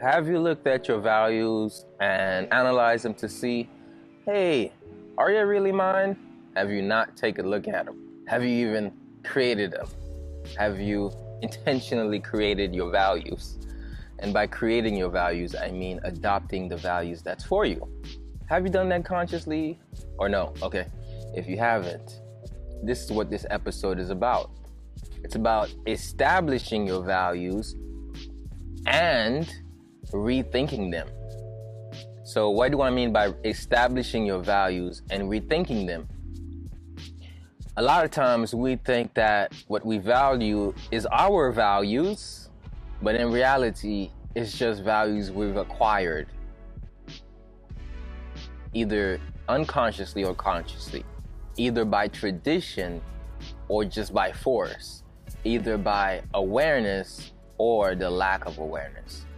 have you looked at your values and analyzed them to see, hey, are they really mine? Have you not taken a look at them? Have you even created them? Have you intentionally created your values? And by creating your values, I mean adopting the values that's for you. Have you done that consciously or no? Okay. If you haven't, this is what this episode is about. It's about establishing your values and rethinking them. So, what do I mean by establishing your values and rethinking them? A lot of times we think that what we value is our values, but in reality, it's just values we've acquired, either unconsciously or consciously, either by tradition or just by force, either by awareness or the lack of awareness.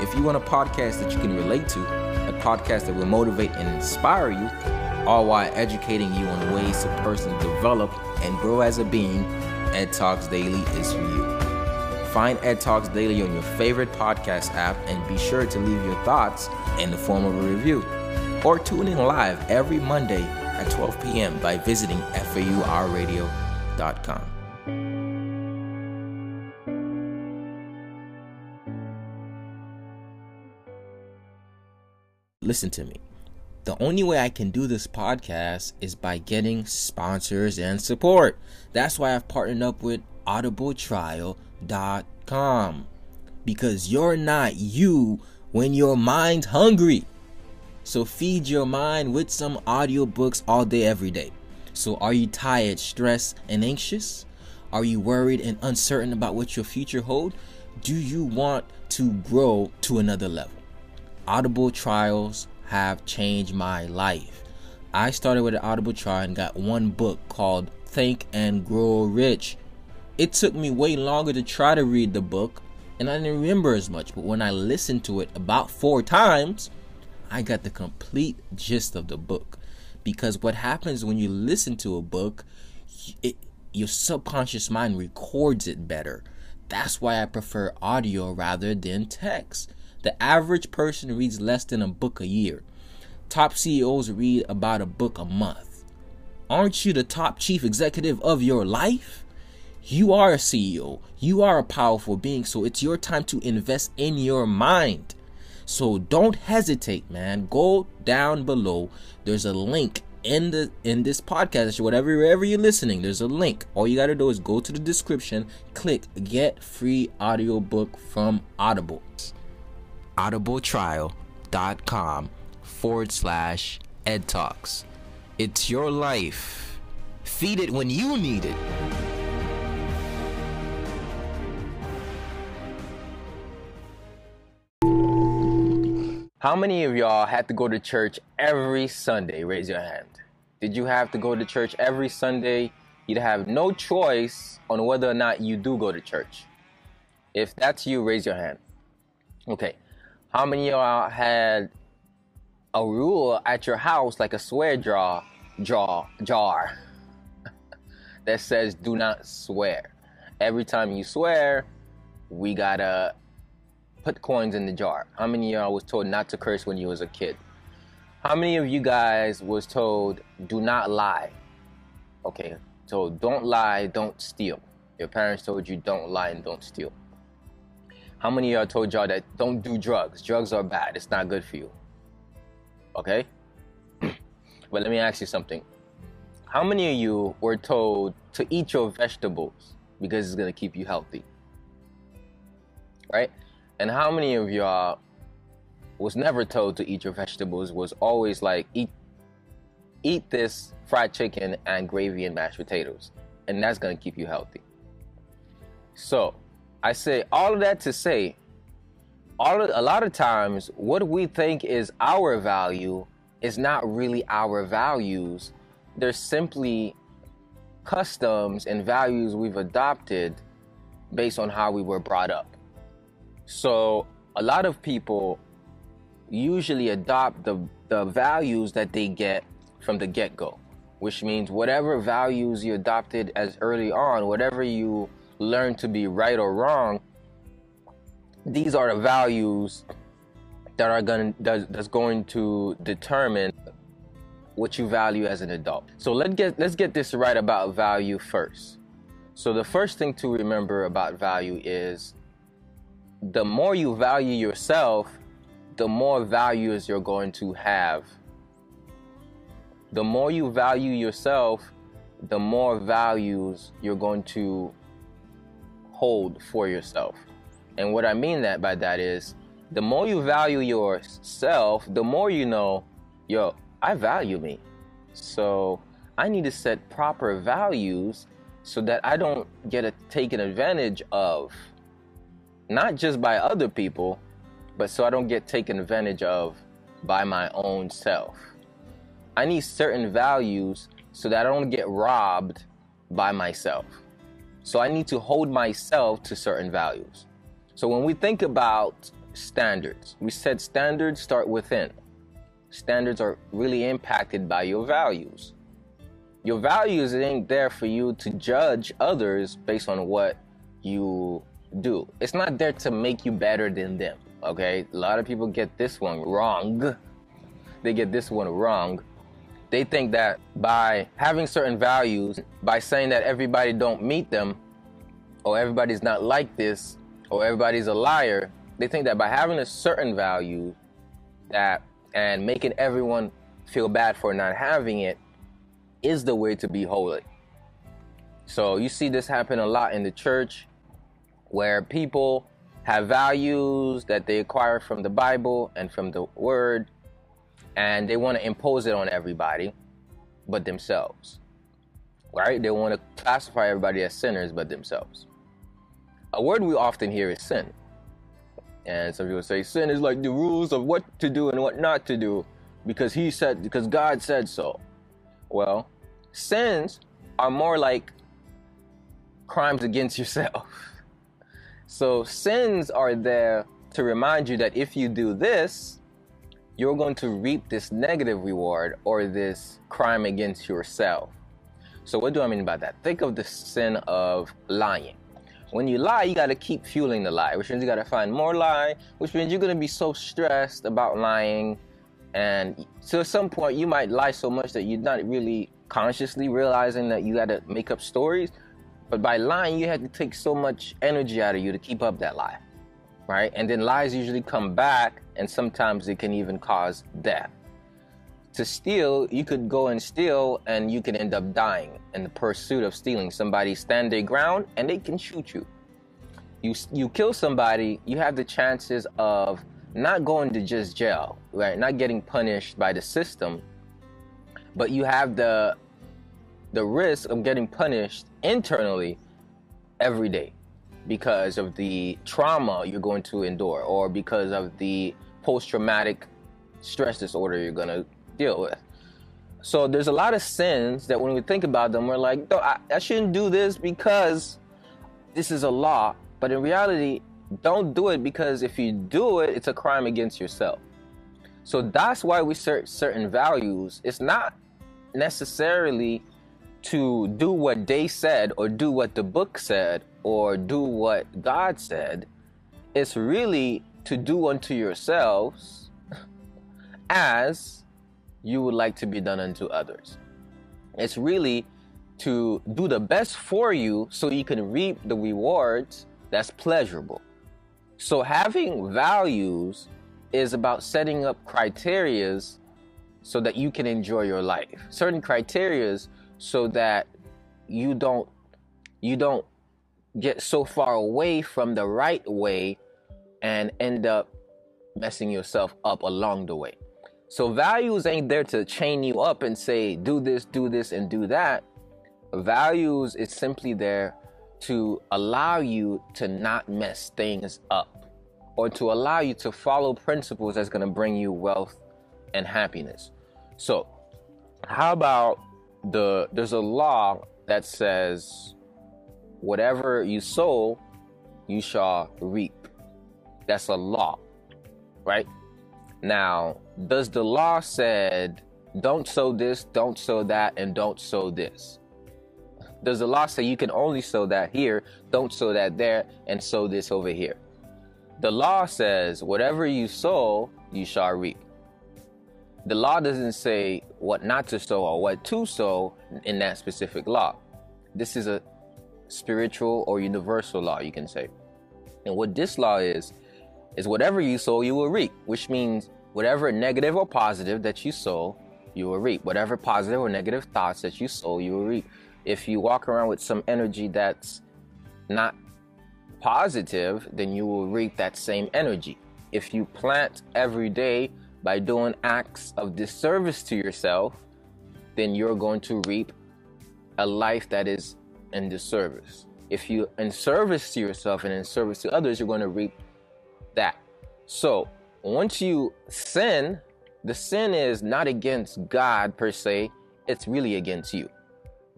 If you want a podcast that you can relate to, a podcast that will motivate and inspire you, all while educating you on ways to personally develop and grow as a being, Ed Talks Daily is for you. Find Ed Talks Daily on your favorite podcast app and be sure to leave your thoughts in the form of a review. Or tune in live every Monday at 12 p.m. by visiting FAURradio.com. Listen to me. The only way I can do this podcast is by getting sponsors and support. That's why I've partnered up with audibletrial.com. Because you're not you when your mind's hungry. So feed your mind with some audiobooks all day, every day. So are you tired, stressed, and anxious? Are you worried and uncertain about what your future holds? Do you want to grow to another level? Audible trials have changed my life. I started with an Audible trial and got one book called Think and Grow Rich. It took me way longer to try to read the book, and I didn't remember as much, but when I listened to it about four times, I got the complete gist of the book. Because what happens when you listen to a book, it, your subconscious mind records it better. That's why I prefer audio rather than text. The average person reads less than a book a year. Top CEOs read about a book a month. Aren't you the top chief executive of your life? You are a CEO. You are a powerful being, so it's your time to invest in your mind. So don't hesitate, man. Go down below. There's a link in the in this podcast, whatever wherever you're listening, there's a link. All you gotta do is go to the description, click get free audiobook from Audible. audibletrial.com forward slash ed talks. It's your life. Feed it when you need it. How many of y'all had to go to church every Sunday? Raise your hand. Did you have to go to church every Sunday? You'd have no choice on whether or not you do go to church. If that's you, raise your hand. Okay. How many of y'all had a rule at your house, like a swear jar, jar, jar, that says do not swear? Every time you swear, we gotta put coins in the jar. How many of y'all was told not to curse when you was a kid? How many of you guys was told do not lie? Okay, so don't lie, don't steal. Your parents told you don't lie and don't steal. How many of y'all told y'all that don't do drugs? Drugs are bad. It's not good for you. Okay? but let me ask you something. How many of you were told to eat your vegetables because it's going to keep you healthy? Right? And how many of y'all was never told to eat your vegetables, was always like, eat eat this fried chicken and gravy and mashed potatoes. And that's gonna keep you healthy. So I say all of that to say all of, a lot of times what we think is our value is not really our values. They're simply customs and values we've adopted based on how we were brought up. So a lot of people usually adopt the, the values that they get from the get go, which means whatever values you adopted as early on, whatever you learned to be right or wrong, these are the values that are going that's going to determine what you value as an adult. So let's get let's get this right about value first. So the first thing to remember about value is the more you value yourself, the more values you're going to have. The more you value yourself, the more values you're going to hold for yourself. And what I mean that by that is the more you value yourself, the more you know, yo, I value me. So I need to set proper values so that I don't get a, taken advantage of, not just by other people, but so I don't get taken advantage of by my own self. I need certain values so that I don't get robbed by myself. So I need to hold myself to certain values. So when we think about standards, we said standards start within. Standards are really impacted by your values. Your values ain't there for you to judge others based on what you do. It's not there to make you better than them. Okay? A lot of people get this one wrong. They get this one wrong. They think that by having certain values, by saying that everybody don't meet them, or everybody's not like this, or everybody's a liar, they think that by having a certain value that and making everyone feel bad for not having it is the way to be holy. So you see this happen a lot in the church where people have values that they acquire from the Bible and from the word and they want to impose it on everybody but themselves. Right? They want to classify everybody as sinners but themselves. A word we often hear is sin. And some people say sin is like the rules of what to do and what not to do because he said because God said so. Well, sins are more like crimes against yourself. So sins are there to remind you that if you do this, you're going to reap this negative reward or this crime against yourself. So, what do I mean by that? Think of the sin of lying. When you lie, you got to keep fueling the lie, which means you got to find more lie, which means you're going to be so stressed about lying. And so, at some point, you might lie so much that you're not really consciously realizing that you got to make up stories. But by lying, you have to take so much energy out of you to keep up that lie right? And then lies usually come back, and sometimes it can even cause death. To steal, you could go and steal, and you can end up dying in the pursuit of stealing. Somebody stand their ground, and they can shoot you. You you kill somebody, you have the chances of not going to just jail, right? Not getting punished by the system, but you have the the risk of getting punished internally every day because of the trauma you're going to endure or because of the post traumatic stress disorder you're going to deal with. So there's a lot of sins that when we think about them, we're like, I, I shouldn't do this because this is a law. But in reality, don't do it because if you do it, it's a crime against yourself. So that's why we search certain values. It's not necessarily to do what they said or do what the book said or do what God said. It's really to do unto yourselves as you would like to be done unto others. It's really to do the best for you so you can reap the rewards that's pleasurable. So having values is about setting up criterias so that you can enjoy your life. Certain criterias so that you don't you don't get so far away from the right way and end up messing yourself up along the way. So values ain't there to chain you up and say do this, do this and do that. Values is simply there to allow you to not mess things up. or to allow you to follow principles that's to bring you wealth and happiness. So, how about the there's a law that says whatever you sow, you shall reap. That's a law, right? Now, does the law said don't sow this, don't sow that, and don't sow this? Does the law say you can only sow that here, don't sow that there, and sow this over here? The law says whatever you sow, you shall reap. The law doesn't say what not to sow or what to sow in that specific law. This is a spiritual or universal law, you can say. And what this law is, is whatever you sow, you will reap, which means whatever negative or positive that you sow, you will reap. Whatever positive or negative thoughts that you sow, you will reap. If you walk around with some energy that's not positive, then you will reap that same energy. If you plant every day by doing acts of disservice to yourself, then you're going to reap a life that is in disservice. If you in service to yourself and in service to others, you're going to reap that. So once you sin, the sin is not against God per se, it's really against you.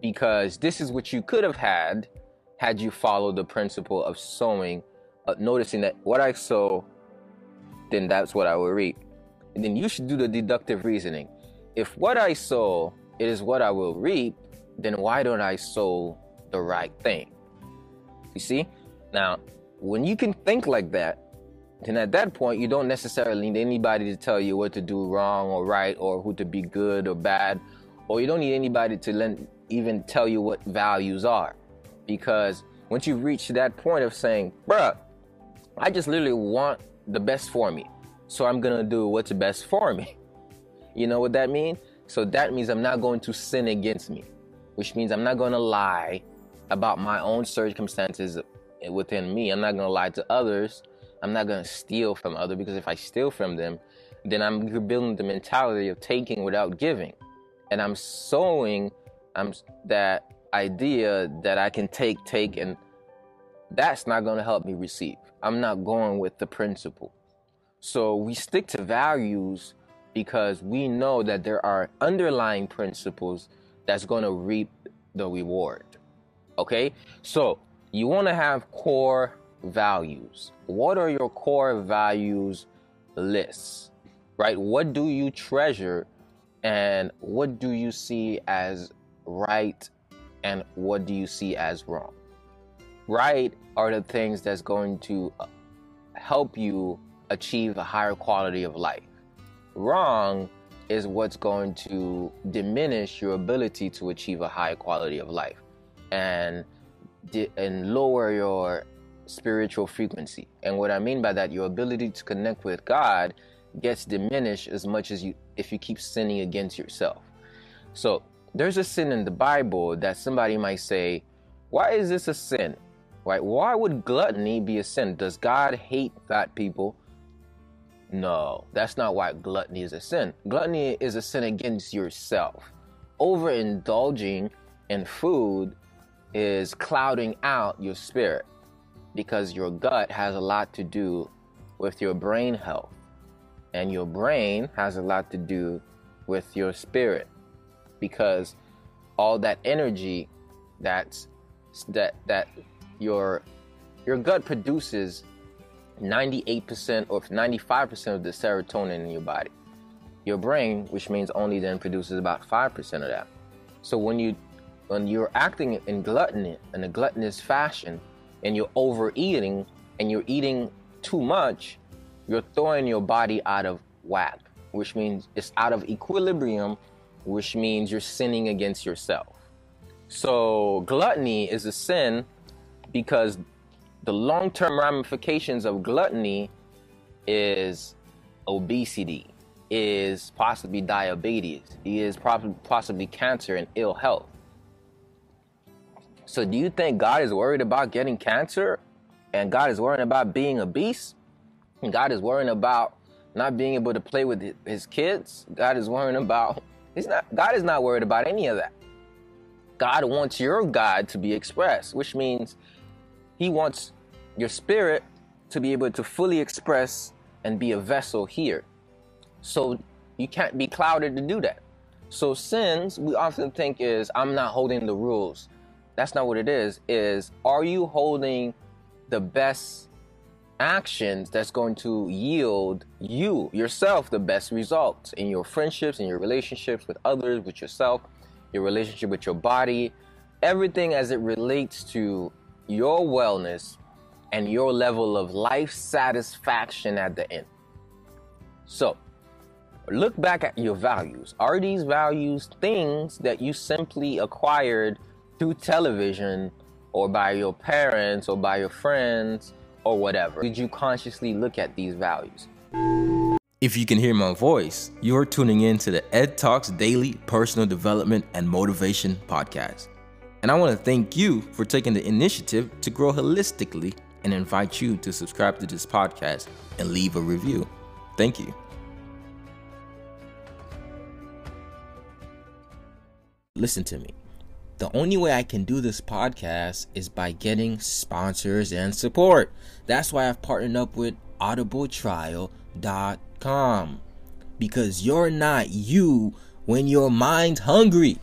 Because this is what you could have had had you followed the principle of sowing, uh, noticing that what I sow, then that's what I will reap. And then you should do the deductive reasoning. If what I sow is what I will reap, then why don't I sow the right thing? You see? Now, when you can think like that, then at that point, you don't necessarily need anybody to tell you what to do wrong or right or who to be good or bad, or you don't need anybody to lend, even tell you what values are. Because once you reach that point of saying, bruh, I just literally want the best for me. So I'm going to do what's best for me. You know what that means? So that means I'm not going to sin against me, which means I'm not going to lie about my own circumstances within me. I'm not going to lie to others I'm not going to steal from others because if I steal from them, then I'm building the mentality of taking without giving. And I'm sowing I'm, that idea that I can take, take, and that's not going to help me receive. I'm not going with the principle. So we stick to values because we know that there are underlying principles that's going to reap the reward. Okay? So you want to have core values. What are your core values lists? Right? What do you treasure and what do you see as right and what do you see as wrong? Right are the things that's going to uh, help you achieve a higher quality of life. Wrong is what's going to diminish your ability to achieve a high quality of life and and lower your spiritual frequency. And what I mean by that, your ability to connect with God gets diminished as much as you if you keep sinning against yourself. So there's a sin in the Bible that somebody might say, why is this a sin? Right? Why would gluttony be a sin? Does God hate fat people? No, that's not why gluttony is a sin. Gluttony is a sin against yourself. Overindulging in food is clouding out your spirit because your gut has a lot to do with your brain health. And your brain has a lot to do with your spirit because all that energy that's that that your your gut produces 98% or 95% of the serotonin in your body. Your brain which means only then produces about 5% of that. So when you when you're acting in gluttony in a gluttonous fashion and you're overeating and you're eating too much, you're throwing your body out of whack, which means it's out of equilibrium, which means you're sinning against yourself. So, gluttony is a sin because the long term ramifications of gluttony is obesity, is possibly diabetes, is possibly cancer and ill health. So do you think God is worried about getting cancer? And God is worried about being obese? And God is worrying about not being able to play with his kids? God is worrying about He's not God is not worried about any of that. God wants your God to be expressed, which means he wants your spirit to be able to fully express and be a vessel here. So you can't be clouded to do that. So sins we often think is I'm not holding the rules. That's not what it is. Is are you holding the best actions that's going to yield you yourself the best results in your friendships, in your relationships with others, with yourself, your relationship with your body, everything as it relates to your wellness and your level of life satisfaction at the end. So, look back at your values. Are these values things that you simply acquired through television or by your parents or by your friends or whatever? Did you consciously look at these values? If you can hear my voice, you're tuning in to the Ed Talks Daily Personal Development and Motivation Podcast. And I want to thank you for taking the initiative to grow holistically and invite you to subscribe to this podcast and leave a review. Thank you. Listen to me. The only way I can do this podcast is by getting sponsors and support. That's why I've partnered up with audibletrial.com. Because you're not you when your mind's hungry.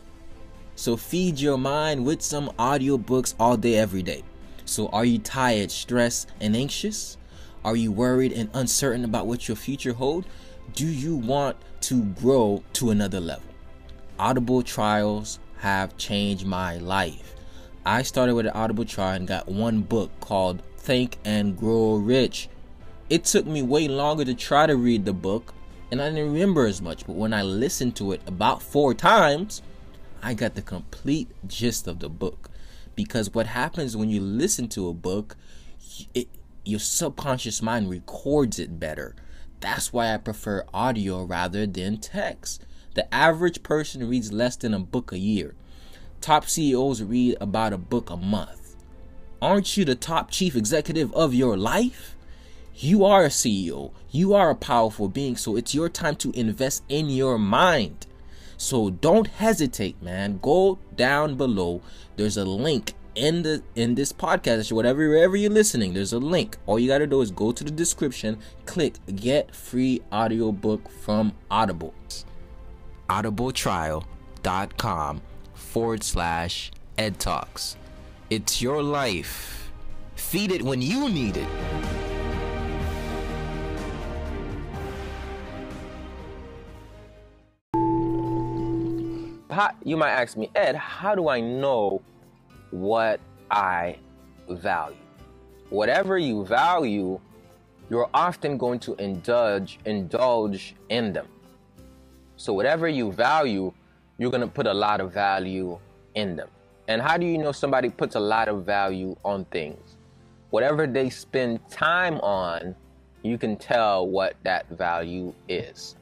So feed your mind with some audiobooks all day, every day. So are you tired, stressed, and anxious? Are you worried and uncertain about what your future holds? Do you want to grow to another level? Audible trials have changed my life. I started with an Audible trial and got one book called Think and Grow Rich. It took me way longer to try to read the book, and I didn't remember as much, but when I listened to it about four times, I got the complete gist of the book. Because what happens when you listen to a book, it, your subconscious mind records it better. That's why I prefer audio rather than text. The average person reads less than a book a year. Top CEOs read about a book a month. Aren't you the top chief executive of your life? You are a CEO. You are a powerful being, so it's your time to invest in your mind. So don't hesitate, man. Go down below. There's a link in the in this podcast, whatever wherever you're listening, there's a link. All you gotta do is go to the description, click get free audiobook from Audible. Audibletrial.com forward slash ed talks. It's your life. Feed it when you need it. You might ask me, Ed, how do I know what I value? Whatever you value, you're often going to indulge indulge in them. So whatever you value, you're going to put a lot of value in them. And how do you know somebody puts a lot of value on things? Whatever they spend time on, you can tell what that value is.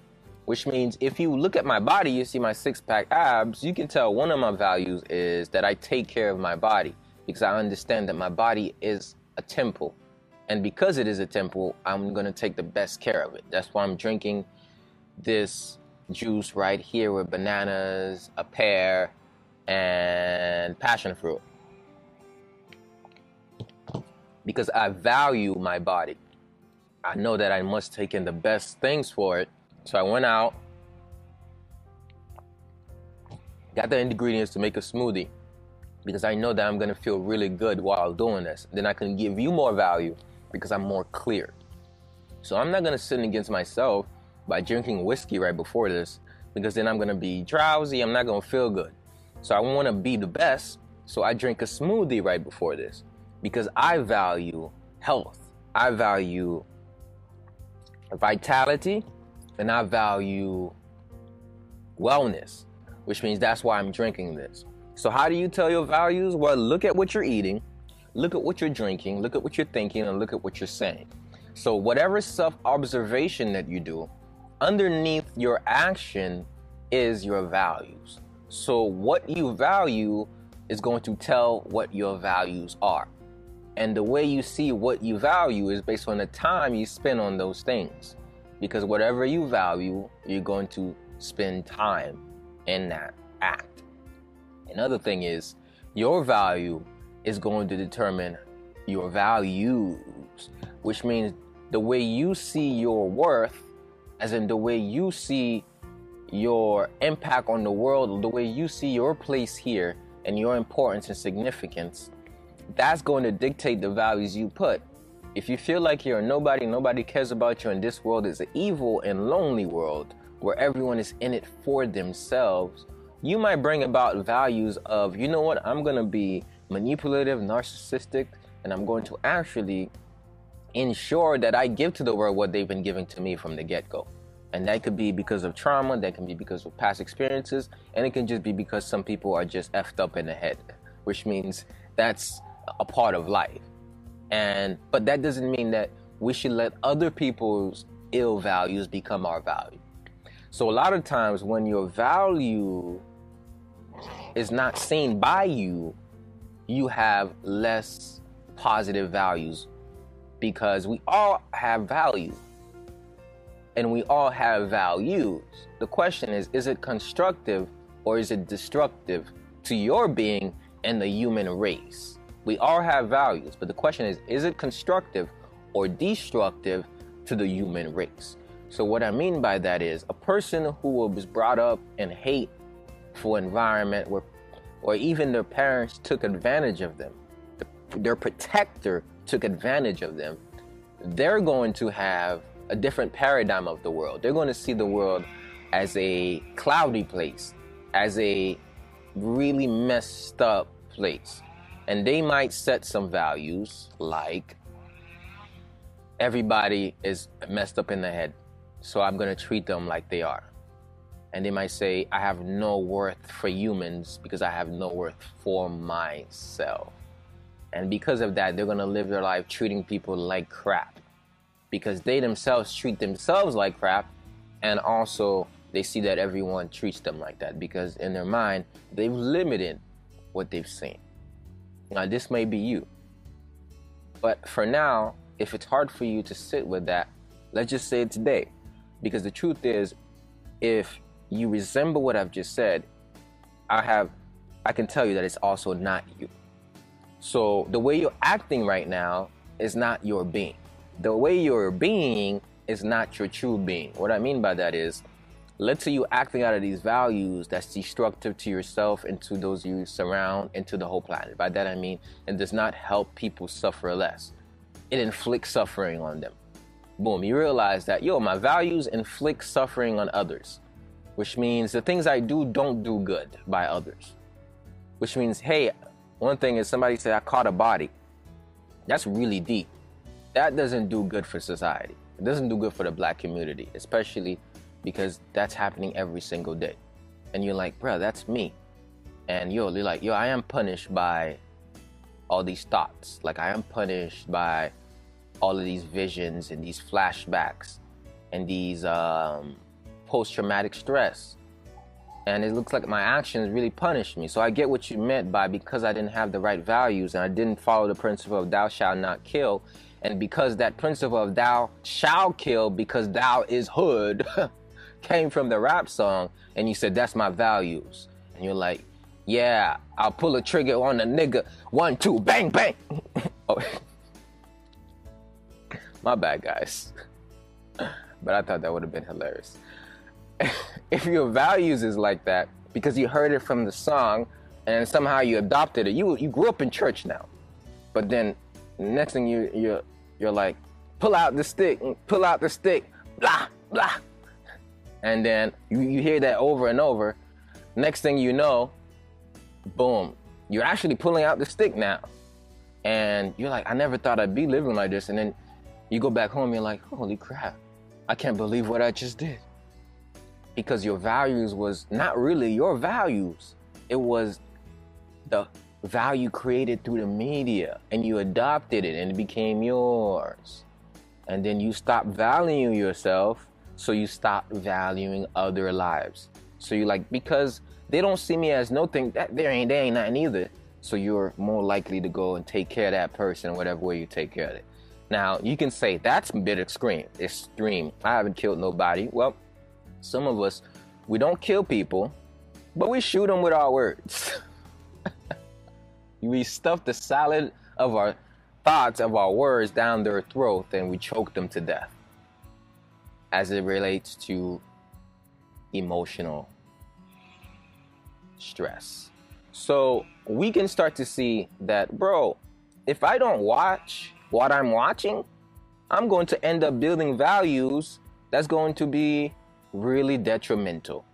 Which means if you look at my body, you see my six pack abs, you can tell one of my values is that I take care of my body because I understand that my body is a temple. And because it is a temple, I'm going to take the best care of it. That's why I'm drinking this juice right here with bananas, a pear, and passion fruit. Because I value my body. I know that I must take in the best things for it so I went out, got the ingredients to make a smoothie because I know that I'm gonna feel really good while doing this. Then I can give you more value because I'm more clear. So I'm not gonna sin against myself by drinking whiskey right before this because then I'm gonna be drowsy, I'm not gonna feel good. So I wanna be the best, so I drink a smoothie right before this because I value health, I value vitality, and I value wellness, which means that's why I'm drinking this. So, how do you tell your values? Well, look at what you're eating, look at what you're drinking, look at what you're thinking, and look at what you're saying. So, whatever self observation that you do, underneath your action is your values. So, what you value is going to tell what your values are. And the way you see what you value is based on the time you spend on those things because whatever you value, you're going to spend time in that act. Another thing is your value is going to determine your values, which means the way you see your worth, as in the way you see your impact on the world, the way you see your place here and your importance and significance, that's going to dictate the values you put. If you feel like you're nobody, nobody cares about you, and this world is an evil and lonely world where everyone is in it for themselves, you might bring about values of, you know what, I'm going to be manipulative, narcissistic, and I'm going to actually ensure that I give to the world what they've been giving to me from the get go. And that could be because of trauma, that can be because of past experiences, and it can just be because some people are just effed up in the head, which means that's a part of life. And but that doesn't mean that we should let other people's ill values become our value. So a lot of times when your value is not seen by you, you have less positive values because we all have value and we all have values. The question is is it constructive or is it destructive to your being and the human race? We all have values, but the question is is it constructive or destructive to the human race? So, what I mean by that is a person who was brought up in hate for environment where, or even their parents took advantage of them, their protector took advantage of them, they're going to have a different paradigm of the world. They're going to see the world as a cloudy place, as a really messed up place. And they might set some values like everybody is messed up in the head, so I'm going to treat them like they are. And they might say, I have no worth for humans because I have no worth for myself. And because of that, they're going to live their life treating people like crap because they themselves treat themselves like crap. And also, they see that everyone treats them like that because in their mind, they've limited what they've seen. Now, this may be you. But for now, if it's hard for you to sit with that, let's just say it today. Because the truth is, if you resemble what I've just said, I have I can tell you that it's also not you. So the way you're acting right now is not your being. The way you're being is not your true being. What I mean by that is, let's say you acting out of these values that's destructive to yourself and to those you surround and to the whole planet. By that I mean it does not help people suffer less. It inflicts suffering on them. Boom, you realize that, yo, my values inflict suffering on others, which means the things I do don't do good by others. Which means, hey, one thing is somebody said, I caught a body. That's really deep. That doesn't do good for society. It doesn't do good for the black community, especially because that's happening every single day. And you're like, bro, that's me. And yo, you're like, yo, I am punished by all these thoughts. Like, I am punished by all of these visions and these flashbacks and these um, post traumatic stress and it looks like my actions really punished me. So I get what you meant by because I didn't have the right values and I didn't follow the principle of thou shalt not kill. And because that principle of thou shall kill because thou is hood came from the rap song, and you said that's my values. And you're like, yeah, I'll pull a trigger on a nigga. One, two, bang, bang. oh. my bad, guys. but I thought that would have been hilarious. If your values is like that because you heard it from the song and somehow you adopted it, you you grew up in church now, but then next thing you you you're like, pull out the stick, pull out the stick, blah blah, and then you, you hear that over and over. Next thing you know, boom, you're actually pulling out the stick now, and you're like, I never thought I'd be living like this, and then you go back home, you're like, holy crap, I can't believe what I just did because your values was not really your values. It was the value created through the media and you adopted it and it became yours. And then you stopped valuing yourself, so you stopped valuing other lives. So you like because they don't see me as nothing that there ain't there ain't nothing either. So you're more likely to go and take care of that person whatever way you take care of it. Now you can say that's a bit extreme. Extreme. I haven't killed nobody. Well, some of us, we don't kill people, but we shoot them with our words. we stuff the salad of our thoughts of our words down their throat and we choke them to death as it relates to emotional stress. So we can start to see that, bro, if I don't watch what I'm watching, I'm going to end up building values that's going to be really detrimental.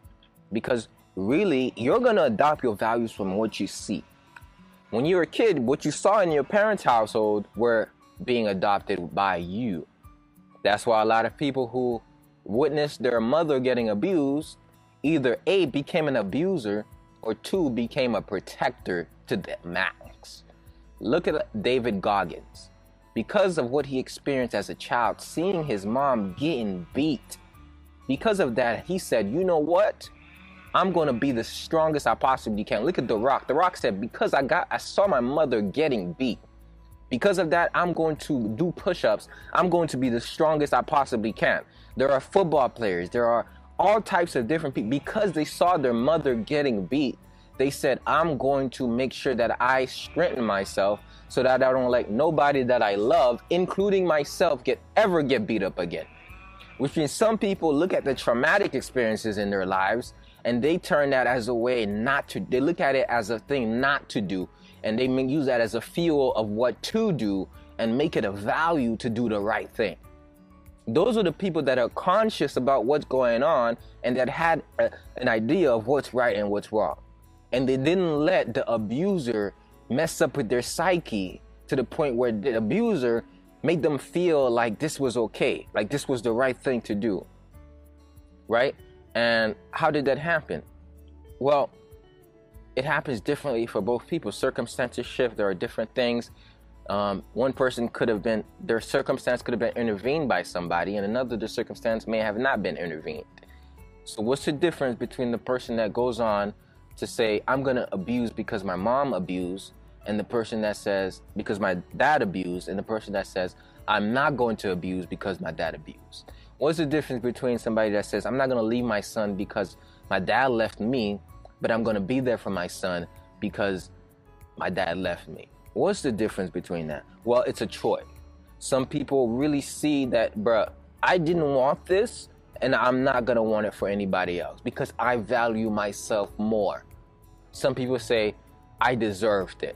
Because really, you're going to adopt your values from what you see. When you were a kid, what you saw in your parents' household were being adopted by you. That's why a lot of people who witnessed their mother getting abused either A, became an abuser, or two, became a protector to the max. Look at David Goggins. Because of what he experienced as a child, seeing his mom getting beat, because of that, he said, You know what? I'm going to be the strongest I possibly can. Look at The Rock. The Rock said, Because I got, I saw my mother getting beat. Because of that, I'm going to do push ups. I'm going to be the strongest I possibly can. There are football players, there are all types of different people. Because they saw their mother getting beat, they said, I'm going to make sure that I strengthen myself so that I don't let nobody that I love, including myself, get ever get beat up again. Which means some people look at the traumatic experiences in their lives and they turn that as a way not to, they look at it as a thing not to do and they use that as a fuel of what to do and make it a value to do the right thing. Those are the people that are conscious about what's going on and that had a, an idea of what's right and what's wrong. And they didn't let the abuser mess up with their psyche to the point where the abuser made them feel like this was okay, like this was the right thing to do. Right? And how did that happen? Well, it happens differently for both people. Circumstances shift. There are different things. Um, one person could have been, their circumstance could have been intervened by somebody, and another, the circumstance may have not been intervened. So, what's the difference between the person that goes on to say, I'm going to abuse because my mom abused, and the person that says, because my dad abused, and the person that says, I'm not going to abuse because my dad abused? What's the difference between somebody that says, I'm not going to leave my son because my dad left me, but I'm going to be there for my son because my dad left me. What's the difference between that? Well, it's a choice. Some people really see that, bruh, I didn't want this and I'm not going to want it for anybody else because I value myself more. Some people say, I deserved it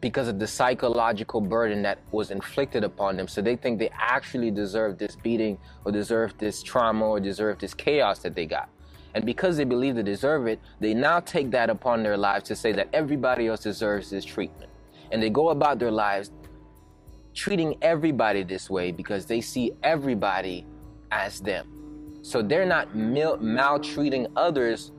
because of the psychological burden that was inflicted upon them. So they think they actually deserve this beating or deserve this trauma or deserve this chaos that they got. And because they believe they deserve it, they now take that upon their lives to say that everybody else deserves this treatment. And they go about their lives treating everybody this way because they see everybody as them. So they're not mil- maltreating others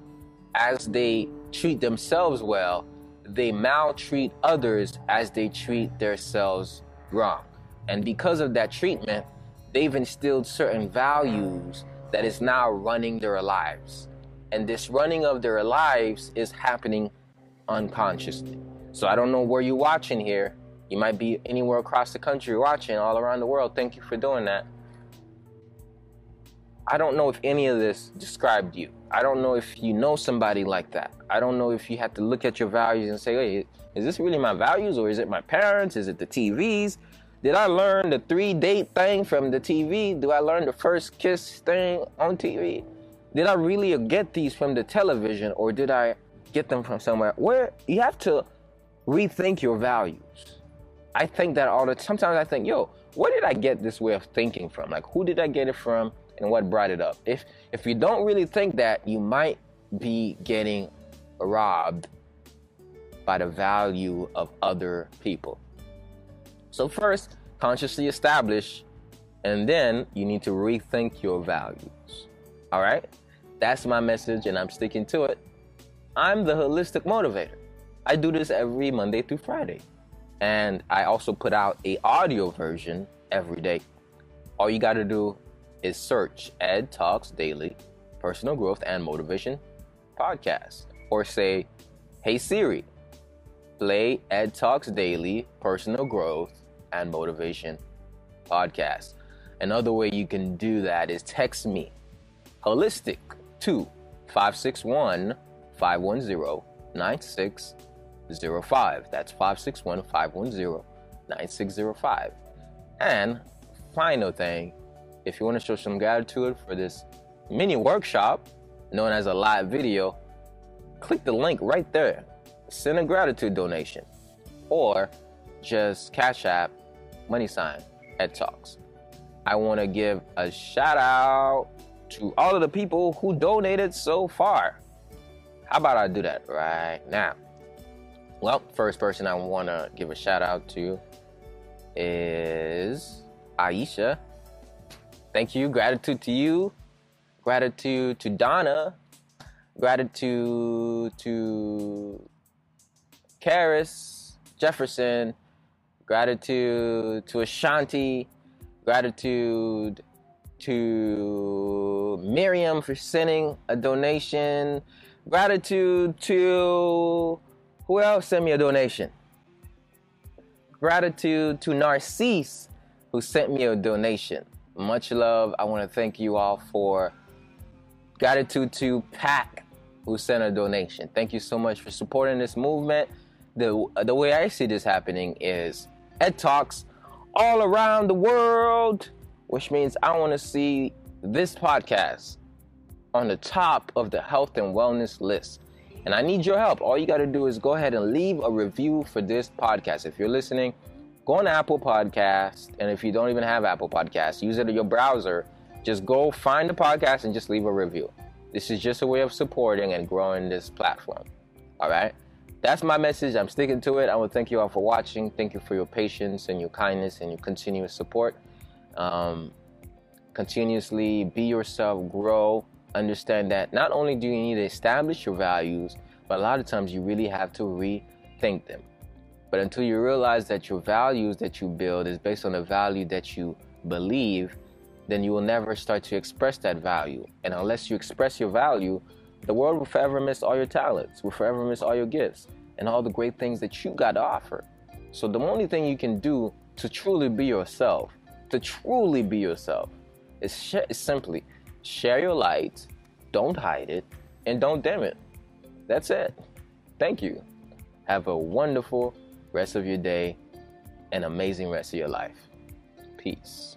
as they treat themselves well, they maltreat others as they treat themselves wrong. And because of that treatment, they've instilled certain values that is now running their lives. And this running of their lives is happening unconsciously. So I don't know where you're watching here. You might be anywhere across the country watching, all around the world. Thank you for doing that. I don't know if any of this described you. I don't know if you know somebody like that. I don't know if you have to look at your values and say, hey, is this really my values or is it my parents? Is it the TVs? Did I learn the three date thing from the TV? Do I learn the first kiss thing on TV? Did I really get these from the television or did I get them from somewhere? Where you have to rethink your values. I think that all the sometimes I think, yo, where did I get this way of thinking from? Like who did I get it from and what brought it up? If if you don't really think that, you might be getting robbed by the value of other people. So, first, consciously establish, and then you need to rethink your values. All right? That's my message, and I'm sticking to it. I'm the holistic motivator. I do this every Monday through Friday. And I also put out a audio version every day. All you got to do is search Ed Talks Daily Personal Growth and Motivation Podcast or say, "Hey Siri, play Ed Talks Daily Personal Growth and Motivation Podcast. Another way you can do that is text me holistic to 561 510 9605. That's 561 510 9605. And final thing, if you want to show some gratitude for this mini workshop known as a live video, click the link right there. Send a gratitude donation or just Cash App money sign Ed Talks. I want to give a shout out to all of the people who donated so far. How about I do that right now? Well, first person I want to give a shout out to is Aisha. Thank you. Gratitude to you. Gratitude to Donna. Gratitude to Karis Jefferson. Gratitude to Ashanti. Gratitude to Miriam for sending a donation. Gratitude to who else sent me a donation? Gratitude to Narcisse who sent me a donation. Much love. I want to thank you all for gratitude to Pack who sent a donation. Thank you so much for supporting this movement. The the way I see this happening is Ed Talks all around the world, which means I want to see this podcast on the top of the health and wellness list. And I need your help. All you got to do is go ahead and leave a review for this podcast. If you're listening, go on Apple Podcast, and if you don't even have Apple Podcast, use it in your browser. Just go find the podcast and just leave a review. This is just a way of supporting and growing this platform. All right? That's my message. I'm sticking to it. I want to thank you all for watching. Thank you for your patience and your kindness and your continuous support. Um, continuously be yourself, grow, understand that not only do you need to establish your values, but a lot of times you really have to rethink them. But until you realize that your values that you build is based on the value that you believe, then you will never start to express that value. And unless you express your value, the world will forever miss all your talents, will forever miss all your gifts, and all the great things that you got to offer. So the only thing you can do to truly be yourself, to truly be yourself, is, sh- is simply share your light, don't hide it, and don't dim it. That's it. Thank you. Have a wonderful rest of your day, and amazing rest of your life. Peace.